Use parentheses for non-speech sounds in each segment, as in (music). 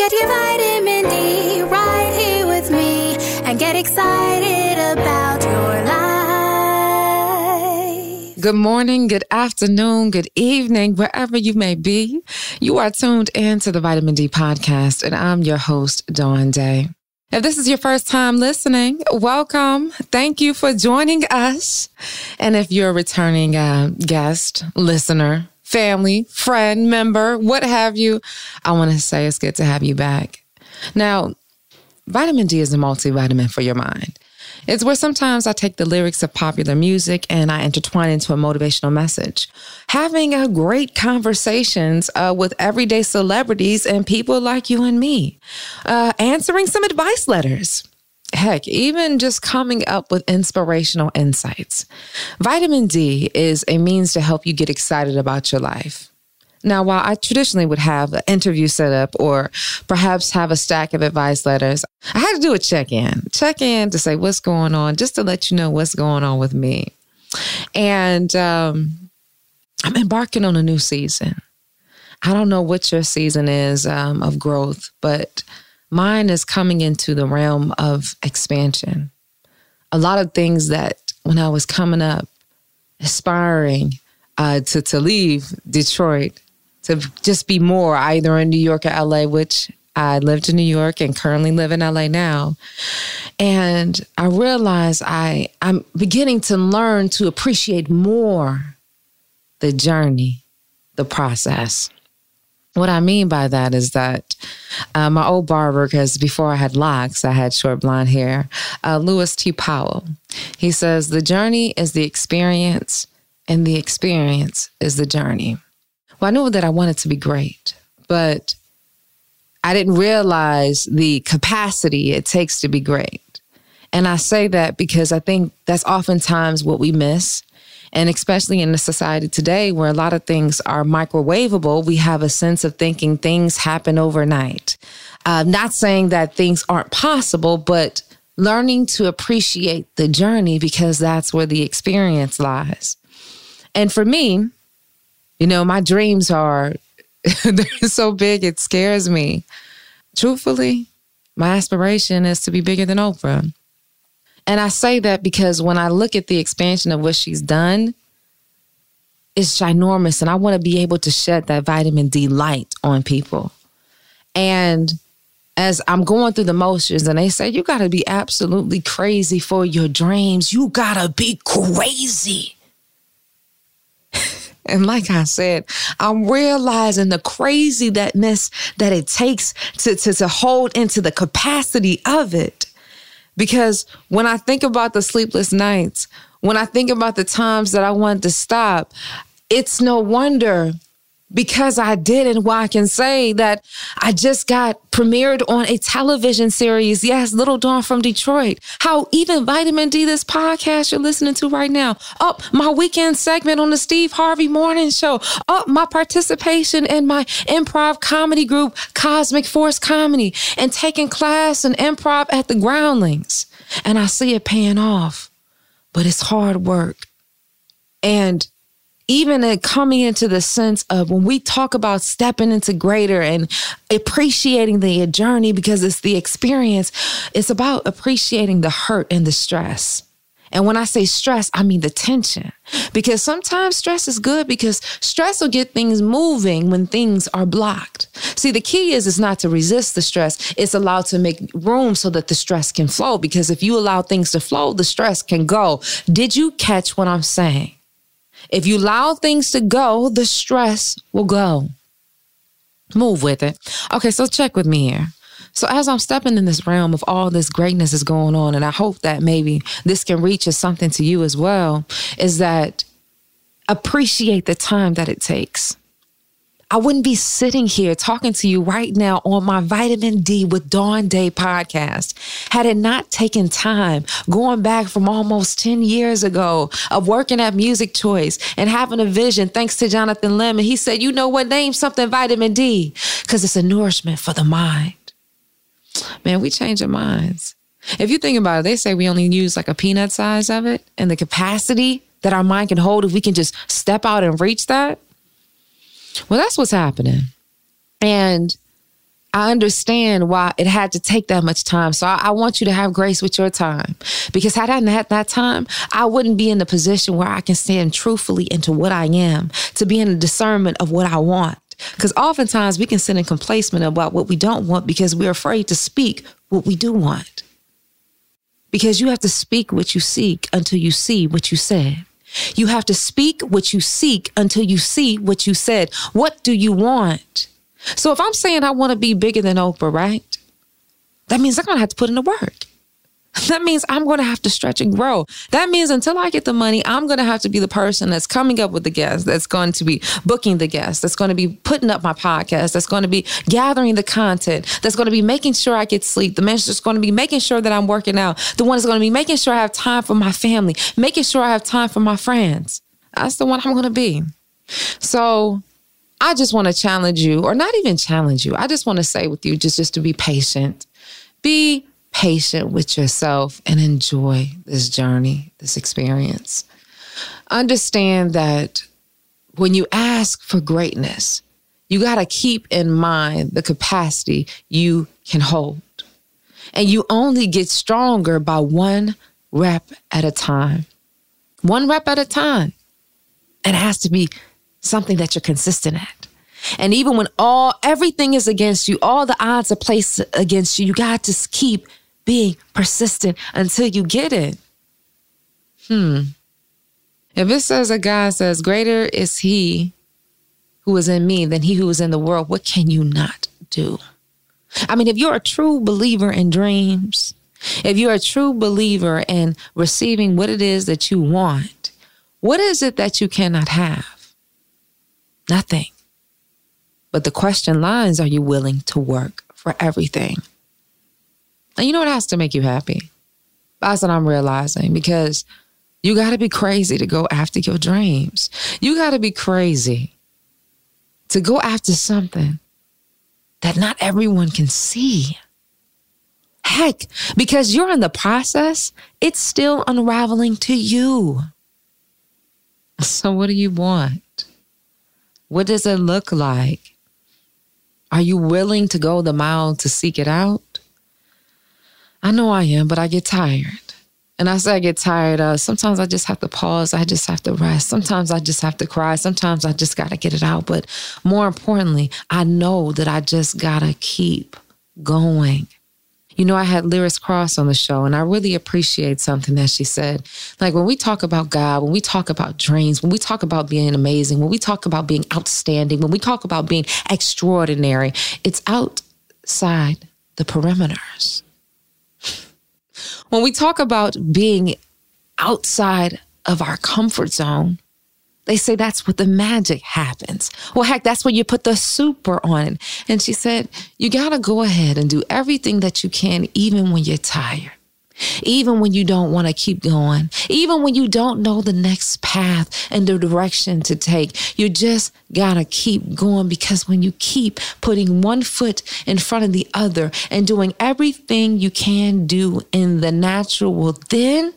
Get your vitamin D right here with me and get excited about your life. Good morning, good afternoon, good evening, wherever you may be. You are tuned in to the Vitamin D podcast, and I'm your host, Dawn Day. If this is your first time listening, welcome. Thank you for joining us. And if you're a returning uh, guest, listener, family, friend, member, what have you, I want to say it's good to have you back. Now, vitamin D is a multivitamin for your mind. It's where sometimes I take the lyrics of popular music and I intertwine into a motivational message. Having a great conversations uh, with everyday celebrities and people like you and me. Uh, answering some advice letters. Heck, even just coming up with inspirational insights. Vitamin D is a means to help you get excited about your life. Now, while I traditionally would have an interview set up or perhaps have a stack of advice letters, I had to do a check in, check in to say what's going on, just to let you know what's going on with me. And um, I'm embarking on a new season. I don't know what your season is um, of growth, but mine is coming into the realm of expansion. A lot of things that when I was coming up, aspiring uh, to, to leave Detroit, to just be more either in New York or LA, which I lived in New York and currently live in LA now. And I realized I, I'm beginning to learn to appreciate more the journey, the process. What I mean by that is that uh, my old barber, because before I had locks, I had short blonde hair, uh, Louis T. Powell. He says, The journey is the experience, and the experience is the journey. Well, I knew that I wanted to be great, but I didn't realize the capacity it takes to be great. And I say that because I think that's oftentimes what we miss. And especially in the society today where a lot of things are microwavable, we have a sense of thinking things happen overnight. Uh, not saying that things aren't possible, but learning to appreciate the journey because that's where the experience lies. And for me, you know, my dreams are (laughs) they're so big it scares me. Truthfully, my aspiration is to be bigger than Oprah. And I say that because when I look at the expansion of what she's done, it's ginormous. And I want to be able to shed that vitamin D light on people. And as I'm going through the motions, and they say, you got to be absolutely crazy for your dreams. You got to be crazy. (laughs) And like I said, I'm realizing the crazy thatness that it takes to, to, to hold into the capacity of it. Because when I think about the sleepless nights, when I think about the times that I wanted to stop, it's no wonder because I did and why I can say that I just got premiered on a television series. Yes, Little Dawn from Detroit. How even Vitamin D, this podcast you're listening to right now. Up my weekend segment on the Steve Harvey Morning Show. Up my participation in my improv comedy group, Cosmic Force Comedy, and taking class and improv at the Groundlings. And I see it paying off, but it's hard work. And even coming into the sense of when we talk about stepping into greater and appreciating the journey because it's the experience, it's about appreciating the hurt and the stress. And when I say stress, I mean the tension. Because sometimes stress is good because stress will get things moving when things are blocked. See, the key is is not to resist the stress. It's allowed to make room so that the stress can flow. Because if you allow things to flow, the stress can go. Did you catch what I'm saying? If you allow things to go, the stress will go. Move with it. Okay, so check with me here. So as I'm stepping in this realm of all this greatness is going on, and I hope that maybe this can reach as something to you as well, is that appreciate the time that it takes. I wouldn't be sitting here talking to you right now on my Vitamin D with Dawn Day podcast had it not taken time going back from almost 10 years ago of working at Music Choice and having a vision thanks to Jonathan Lemon. He said, You know what? Name something vitamin D because it's a nourishment for the mind. Man, we change our minds. If you think about it, they say we only use like a peanut size of it and the capacity that our mind can hold if we can just step out and reach that well, that's what's happening. And I understand why it had to take that much time. So I, I, want you to have grace with your time. Because had I not had that time, I wouldn't be in the position where I can stand truthfully into what I am, to be in the discernment of what I want. Because oftentimes we can sit in complacement about what we don't want because we're afraid to speak what we do want. Because you have to speak what you seek until you see what you said. You have to speak what you seek until you see what you said. What do you want? So if I'm saying I want to be bigger than Oprah, right? That means I'm going to have to put in the work. That means I'm going to have to stretch and grow. That means until I get the money, I'm going to have to be the person that's coming up with the guests, that's going to be booking the guests, that's going to be putting up my podcast, that's going to be gathering the content, that's going to be making sure I get sleep, the man that's going to be making sure that I'm working out, the one that's going to be making sure I have time for my family, making sure I have time for my friends. That's the one I'm going to be. So I just want to challenge you, or not even challenge you. I just want to say with you, just, just to be patient. Be patient with yourself and enjoy this journey, this experience. Understand that when you ask for greatness, you got to keep in mind the capacity you can hold. And you only get stronger by one rep at a time. One rep at a time. It has to be something that you're consistent at. And even when all everything is against you, all the odds are placed against you, you got to keep being persistent until you get it. Hmm. If it says that God says, Greater is he who is in me than he who is in the world, what can you not do? I mean, if you're a true believer in dreams, if you're a true believer in receiving what it is that you want, what is it that you cannot have? Nothing. But the question lies are you willing to work for everything? And you know what has to make you happy? That's what I'm realizing because you got to be crazy to go after your dreams. You got to be crazy to go after something that not everyone can see. Heck, because you're in the process, it's still unraveling to you. So, what do you want? What does it look like? Are you willing to go the mile to seek it out? I know I am, but I get tired. And I say I get tired. Uh, sometimes I just have to pause. I just have to rest. Sometimes I just have to cry. Sometimes I just got to get it out. But more importantly, I know that I just got to keep going. You know, I had Lyris Cross on the show, and I really appreciate something that she said. Like when we talk about God, when we talk about dreams, when we talk about being amazing, when we talk about being outstanding, when we talk about being extraordinary, it's outside the perimeters. When we talk about being outside of our comfort zone, they say that's what the magic happens. Well, heck, that's when you put the super on. And she said, you got to go ahead and do everything that you can, even when you're tired even when you don't want to keep going, even when you don't know the next path and the direction to take. You just got to keep going because when you keep putting one foot in front of the other and doing everything you can do in the natural, well, then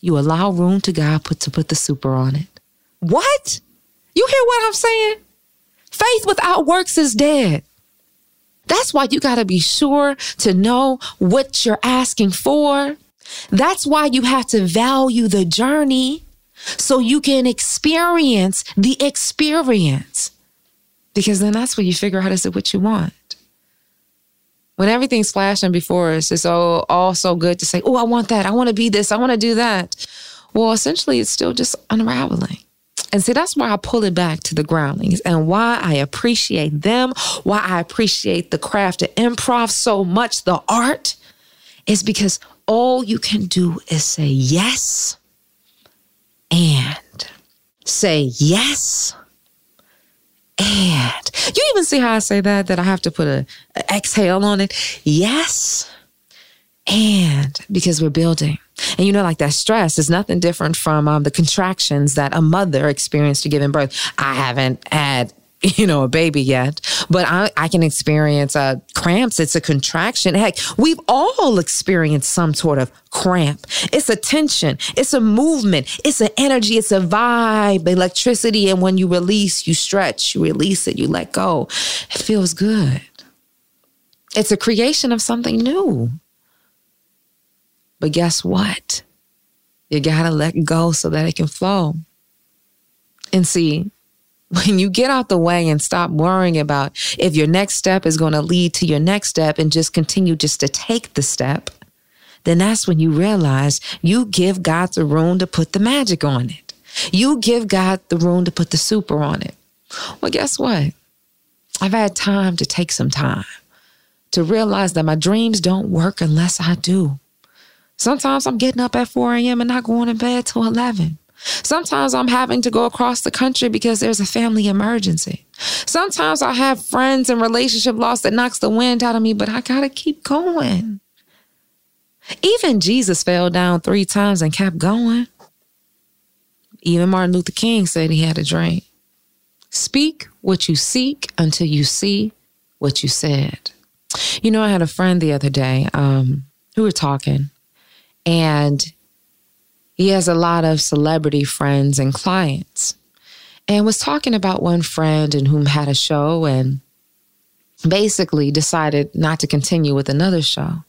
you allow room to God put to put the super on it. What? You hear what I'm saying? Faith without works is dead. That's why you got to be sure to know what you're asking for. That's why you have to value the journey so you can experience the experience. Because then that's where you figure out is it what you want. When everything's flashing before us, it's all, all so good to say, oh, I want that. I want to be this. I want to do that. Well, essentially, it's still just unraveling. And see, that's why I pull it back to the groundlings and why I appreciate them, why I appreciate the craft of improv so much, the art, is because all you can do is say yes and say yes and you even see how I say that that I have to put a, a exhale on it. Yes and because we're building. And you know, like that stress is nothing different from um, the contractions that a mother experienced to giving birth. I haven't had (laughs) you know, a baby yet, but I, I can experience uh, cramps. It's a contraction. Heck, we've all experienced some sort of cramp. It's a tension. It's a movement. It's an energy. It's a vibe, electricity. And when you release, you stretch, you release it, you let go. It feels good. It's a creation of something new. But guess what? You got to let go so that it can flow. And see, when you get out the way and stop worrying about if your next step is going to lead to your next step and just continue just to take the step, then that's when you realize you give God the room to put the magic on it. You give God the room to put the super on it. Well, guess what? I've had time to take some time to realize that my dreams don't work unless I do. Sometimes I'm getting up at 4 a.m. and not going to bed till 11. Sometimes I'm having to go across the country because there's a family emergency. Sometimes I have friends and relationship loss that knocks the wind out of me, but I gotta keep going. Even Jesus fell down three times and kept going. Even Martin Luther King said he had a dream. Speak what you seek until you see what you said. You know, I had a friend the other day um, who were talking, and he has a lot of celebrity friends and clients, and was talking about one friend and whom had a show and basically decided not to continue with another show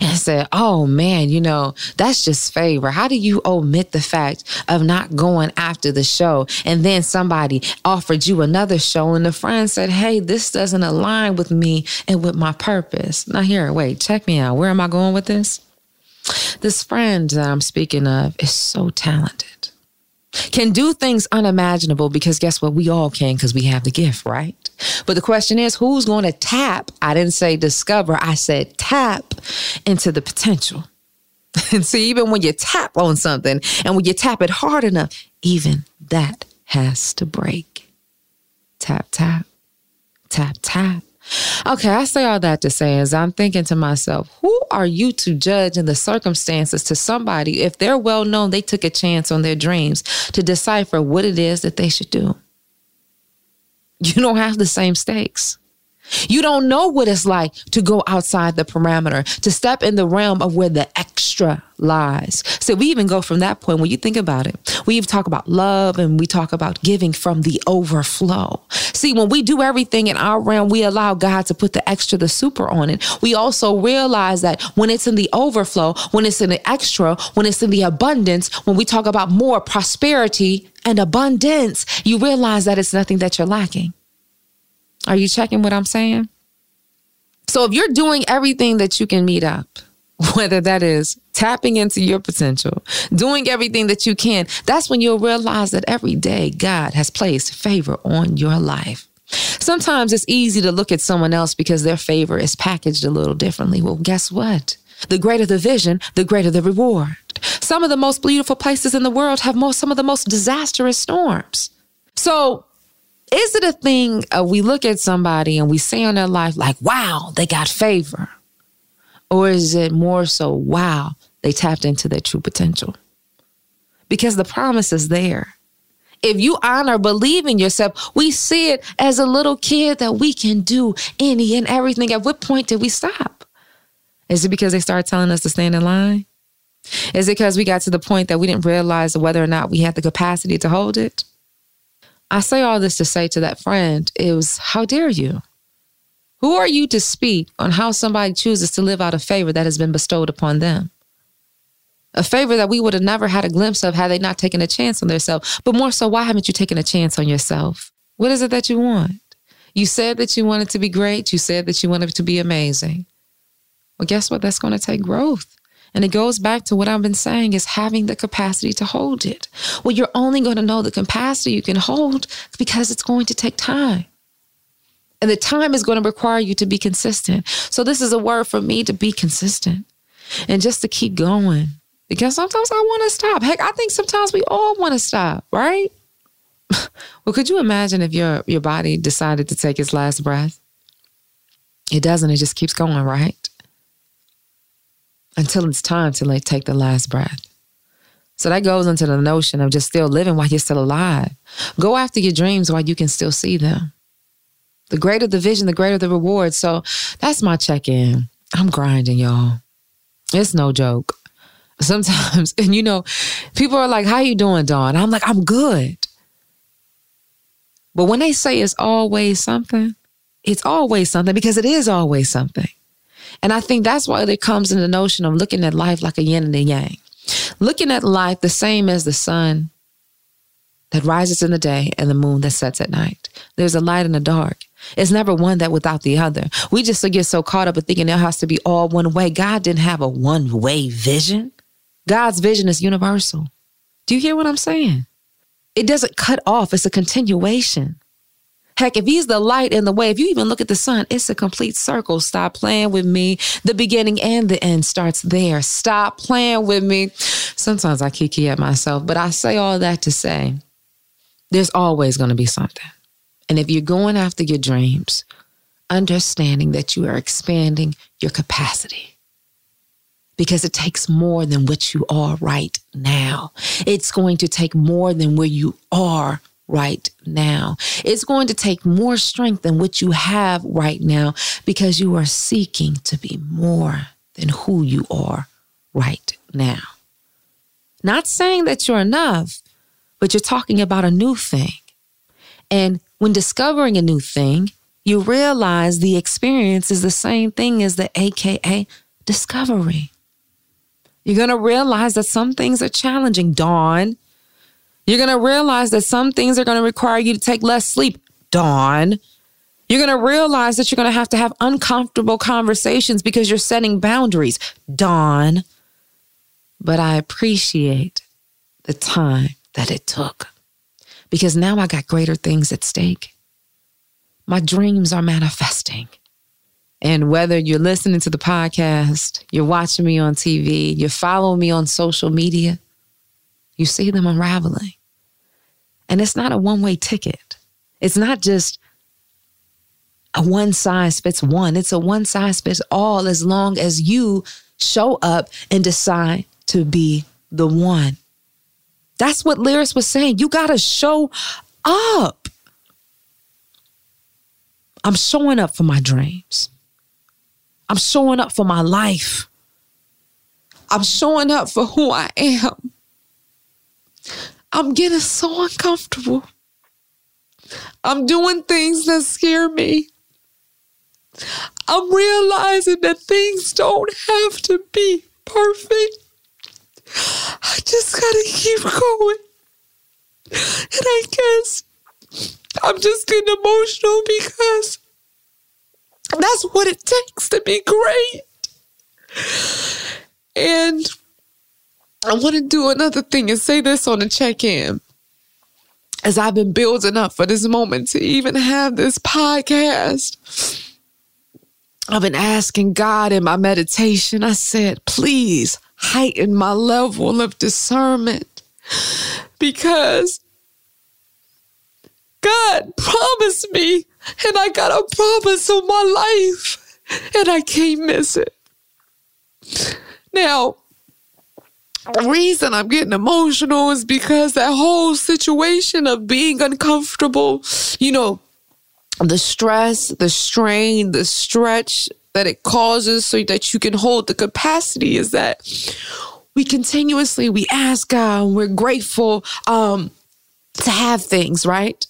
and said, Oh man, you know, that's just favor. How do you omit the fact of not going after the show? And then somebody offered you another show, and the friend said, Hey, this doesn't align with me and with my purpose. Now, here, wait, check me out. Where am I going with this? This friend that I'm speaking of is so talented can do things unimaginable because guess what? We all can because we have the gift, right? But the question is, who's going to tap? I didn't say discover, I said tap into the potential. And (laughs) see, even when you tap on something and when you tap it hard enough, even that has to break. Tap, tap, tap, tap. Okay, I say all that to say is I'm thinking to myself, who are you to judge in the circumstances to somebody if they're well known, they took a chance on their dreams to decipher what it is that they should do? You don't have the same stakes. You don't know what it's like to go outside the parameter, to step in the realm of where the extra lies. So we even go from that point when you think about it. We even talk about love and we talk about giving from the overflow. See, when we do everything in our realm, we allow God to put the extra, the super on it. We also realize that when it's in the overflow, when it's in the extra, when it's in the abundance, when we talk about more prosperity and abundance, you realize that it's nothing that you're lacking. Are you checking what I'm saying? So if you're doing everything that you can meet up, (laughs) whether that is tapping into your potential, doing everything that you can, that's when you'll realize that every day God has placed favor on your life. Sometimes it's easy to look at someone else because their favor is packaged a little differently. Well, guess what? The greater the vision, the greater the reward. Some of the most beautiful places in the world have most, some of the most disastrous storms. So is it a thing uh, we look at somebody and we say on their life, like, wow, they got favor? Or is it more so, wow, they tapped into their true potential? Because the promise is there. If you honor, believe in yourself, we see it as a little kid that we can do any and everything. At what point did we stop? Is it because they started telling us to stand in line? Is it because we got to the point that we didn't realize whether or not we had the capacity to hold it? I say all this to say to that friend is how dare you? Who are you to speak on how somebody chooses to live out a favor that has been bestowed upon them? A favor that we would have never had a glimpse of had they not taken a chance on themselves. But more so, why haven't you taken a chance on yourself? What is it that you want? You said that you wanted to be great. You said that you wanted to be amazing. Well, guess what? That's going to take growth. And it goes back to what I've been saying is having the capacity to hold it. Well, you're only going to know the capacity you can hold because it's going to take time. And the time is going to require you to be consistent. So this is a word for me to be consistent and just to keep going. Because sometimes I want to stop. Heck, I think sometimes we all want to stop, right? (laughs) well, could you imagine if your your body decided to take its last breath? It doesn't, it just keeps going, right? Until it's time to like take the last breath. So that goes into the notion of just still living while you're still alive. Go after your dreams while you can still see them. The greater the vision, the greater the reward. So that's my check in. I'm grinding, y'all. It's no joke. Sometimes, (laughs) and you know, people are like, How you doing, Dawn? I'm like, I'm good. But when they say it's always something, it's always something because it is always something. And I think that's why there comes in the notion of looking at life like a yin and a yang. Looking at life the same as the sun that rises in the day and the moon that sets at night. There's a light and a dark. It's never one that without the other. We just get so caught up in thinking there has to be all one way. God didn't have a one way vision. God's vision is universal. Do you hear what I'm saying? It doesn't cut off, it's a continuation. Heck, if he's the light in the way, if you even look at the sun, it's a complete circle. Stop playing with me. The beginning and the end starts there. Stop playing with me. Sometimes I kiki at myself, but I say all that to say there's always going to be something. And if you're going after your dreams, understanding that you are expanding your capacity because it takes more than what you are right now. It's going to take more than where you are right now. It's going to take more strength than what you have right now because you are seeking to be more than who you are right now. Not saying that you're enough, but you're talking about a new thing. And when discovering a new thing, you realize the experience is the same thing as the AKA discovery. You're going to realize that some things are challenging, Dawn. You're going to realize that some things are going to require you to take less sleep, Dawn. You're going to realize that you're going to have to have uncomfortable conversations because you're setting boundaries, Dawn. But I appreciate the time that it took because now I got greater things at stake. My dreams are manifesting. And whether you're listening to the podcast, you're watching me on TV, you're following me on social media, you see them unraveling. And it's not a one way ticket. It's not just a one size fits one, it's a one size fits all as long as you show up and decide to be the one. That's what Lyris was saying. You got to show up. I'm showing up for my dreams. I'm showing up for my life. I'm showing up for who I am. I'm getting so uncomfortable. I'm doing things that scare me. I'm realizing that things don't have to be perfect. I just gotta keep going. And I guess I'm just getting emotional because that's what it takes to be great. And I want to do another thing and say this on the check in. As I've been building up for this moment to even have this podcast, I've been asking God in my meditation, I said, please heighten my level of discernment because God promised me, and I got a promise on my life, and I can't miss it. Now, reason I'm getting emotional is because that whole situation of being uncomfortable, you know, the stress, the strain, the stretch that it causes so that you can hold the capacity is that we continuously we ask God we're grateful um to have things, right?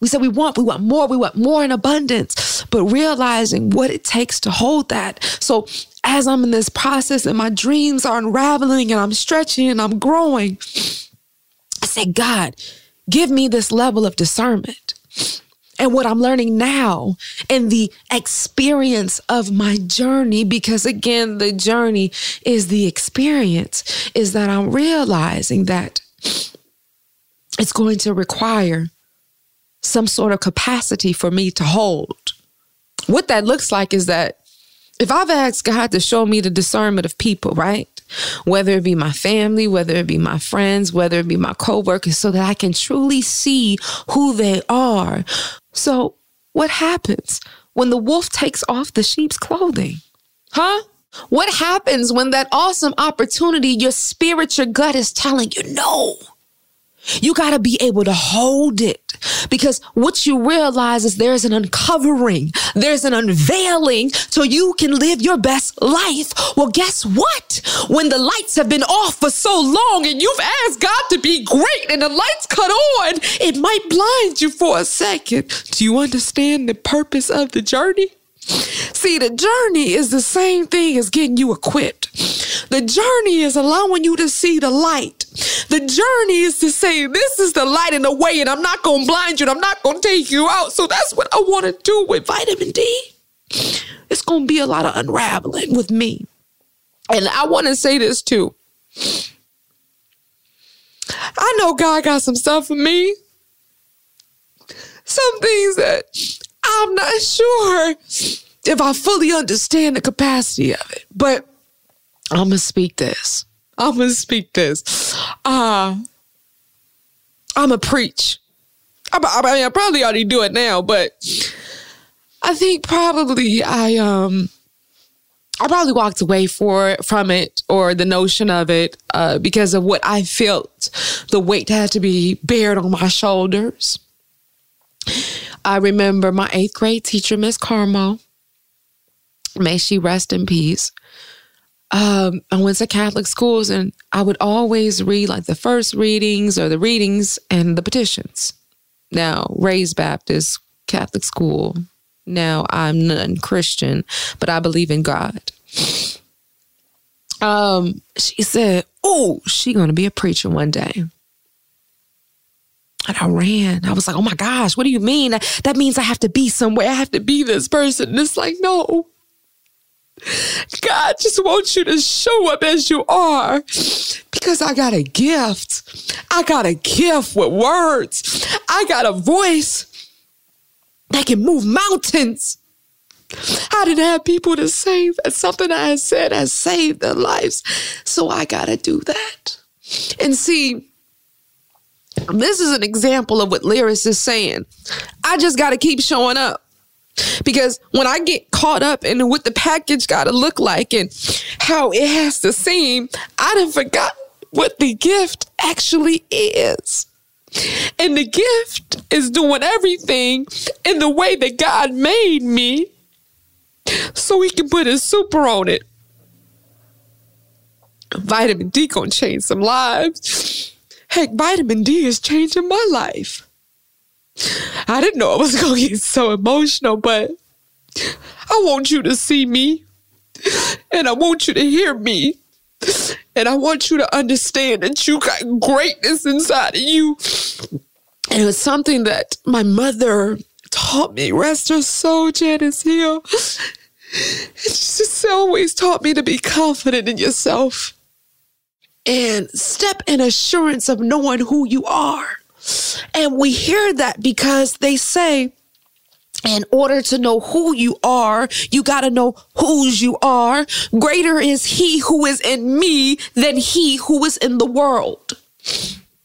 We said we want, we want more, we want more in abundance, but realizing what it takes to hold that. So as I'm in this process and my dreams are unraveling and I'm stretching and I'm growing, I say, God, give me this level of discernment. And what I'm learning now in the experience of my journey, because again, the journey is the experience, is that I'm realizing that it's going to require some sort of capacity for me to hold. What that looks like is that if I've asked God to show me the discernment of people, right? Whether it be my family, whether it be my friends, whether it be my coworkers, so that I can truly see who they are. So, what happens when the wolf takes off the sheep's clothing? Huh? What happens when that awesome opportunity, your spirit, your gut is telling you no? You got to be able to hold it because what you realize is there's an uncovering, there's an unveiling so you can live your best life. Well, guess what? When the lights have been off for so long and you've asked God to be great and the lights cut on, it might blind you for a second. Do you understand the purpose of the journey? See, the journey is the same thing as getting you equipped. The journey is allowing you to see the light. The journey is to say, This is the light in the way, and I'm not going to blind you and I'm not going to take you out. So that's what I want to do with vitamin D. It's going to be a lot of unraveling with me. And I want to say this too. I know God got some stuff for me. Some things that I'm not sure if I fully understand the capacity of it. But I'm to speak this. I'm to speak this. Uh, I'm to preach. I, I mean, I probably already do it now, but I think probably I, um, I probably walked away for from it or the notion of it uh, because of what I felt the weight had to be bared on my shoulders. I remember my eighth grade teacher, Miss Carmo. May she rest in peace. Um, I went to Catholic schools and I would always read like the first readings or the readings and the petitions. Now, raised Baptist Catholic school, now I'm non Christian, but I believe in God. Um, she said, "Oh, she gonna be a preacher one day." And I ran. I was like, "Oh my gosh, what do you mean? That, means I have to be somewhere. I have to be this person." And it's like, no. God just wants you to show up as you are because I got a gift. I got a gift with words. I got a voice that can move mountains. I didn't have people to save, and something I had said has saved their lives. So I got to do that. And see, this is an example of what Lyris is saying. I just got to keep showing up. Because when I get caught up in what the package got to look like and how it has to seem, I done forgot what the gift actually is. And the gift is doing everything in the way that God made me so he can put his super on it. Vitamin D gonna change some lives. Heck, vitamin D is changing my life. I didn't know I was (laughs) gonna get so emotional, but I want you to see me and I want you to hear me. And I want you to understand that you got greatness inside of you. And it was something that my mother taught me. Rest her soul, Janice Hill. She just always taught me to be confident in yourself and step in assurance of knowing who you are. And we hear that because they say, in order to know who you are, you got to know whose you are. Greater is he who is in me than he who is in the world.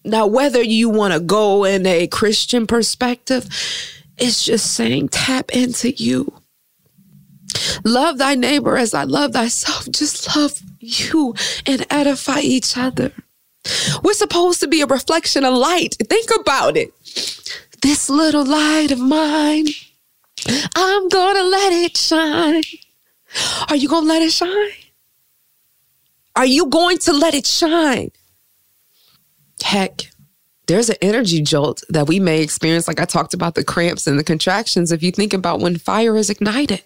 Now, whether you want to go in a Christian perspective, it's just saying tap into you. Love thy neighbor as I love thyself. Just love you and edify each other. We're supposed to be a reflection of light. Think about it. This little light of mine, I'm gonna let it shine. Are you gonna let it shine? Are you going to let it shine? Heck, there's an energy jolt that we may experience, like I talked about the cramps and the contractions, if you think about when fire is ignited.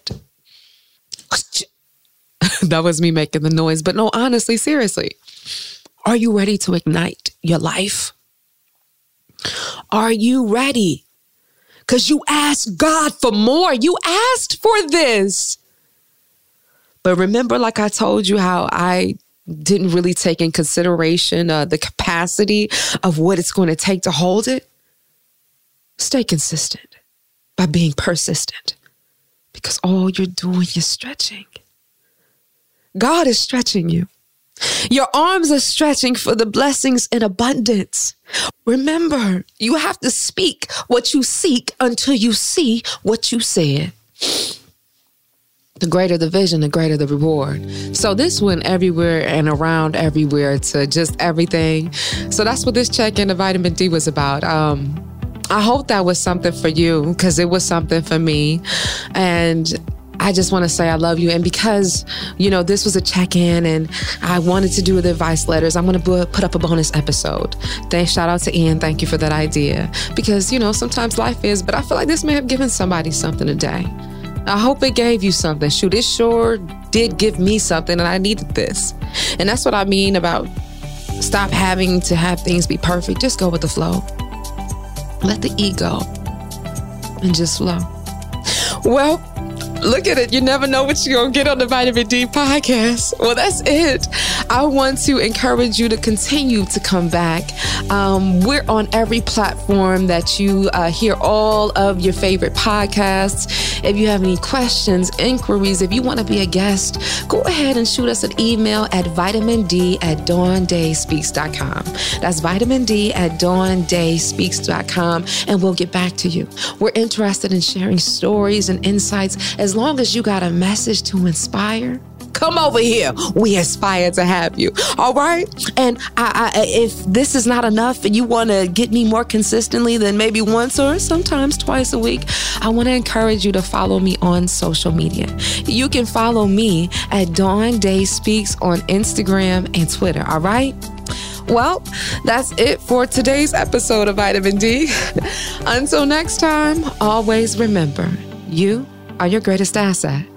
(laughs) that was me making the noise. But no, honestly, seriously, are you ready to ignite your life? Are you ready? Because you asked God for more. You asked for this. But remember, like I told you, how I didn't really take in consideration uh, the capacity of what it's going to take to hold it? Stay consistent by being persistent because all you're doing is stretching. God is stretching you. Your arms are stretching for the blessings in abundance. Remember, you have to speak what you seek until you see what you said. The greater the vision, the greater the reward. So this went everywhere and around everywhere to just everything. So that's what this check in the vitamin D was about. Um, I hope that was something for you because it was something for me. And I just want to say I love you. And because, you know, this was a check in and I wanted to do the advice letters, I'm going to put up a bonus episode. Thanks, shout out to Ian. Thank you for that idea. Because, you know, sometimes life is, but I feel like this may have given somebody something today. I hope it gave you something. Shoot, it sure did give me something, and I needed this. And that's what I mean about stop having to have things be perfect. Just go with the flow. Let the ego and just flow. Well, look at it. You never know what you're going to get on the Vitamin D podcast. Well, that's it. I want to encourage you to continue to come back. Um, we're on every platform that you uh, hear all of your favorite podcasts. If you have any questions, inquiries, if you want to be a guest, go ahead and shoot us an email at vitamin D at dawndayspeaks.com. That's vitamin D at dawndayspeaks.com, and we'll get back to you. We're interested in sharing stories and insights as long as you got a message to inspire come over here. We aspire to have you. All right. And I, I, if this is not enough and you want to get me more consistently than maybe once or sometimes twice a week, I want to encourage you to follow me on social media. You can follow me at Dawn Day Speaks on Instagram and Twitter. All right. Well, that's it for today's episode of Vitamin D. (laughs) Until next time, always remember you are your greatest asset.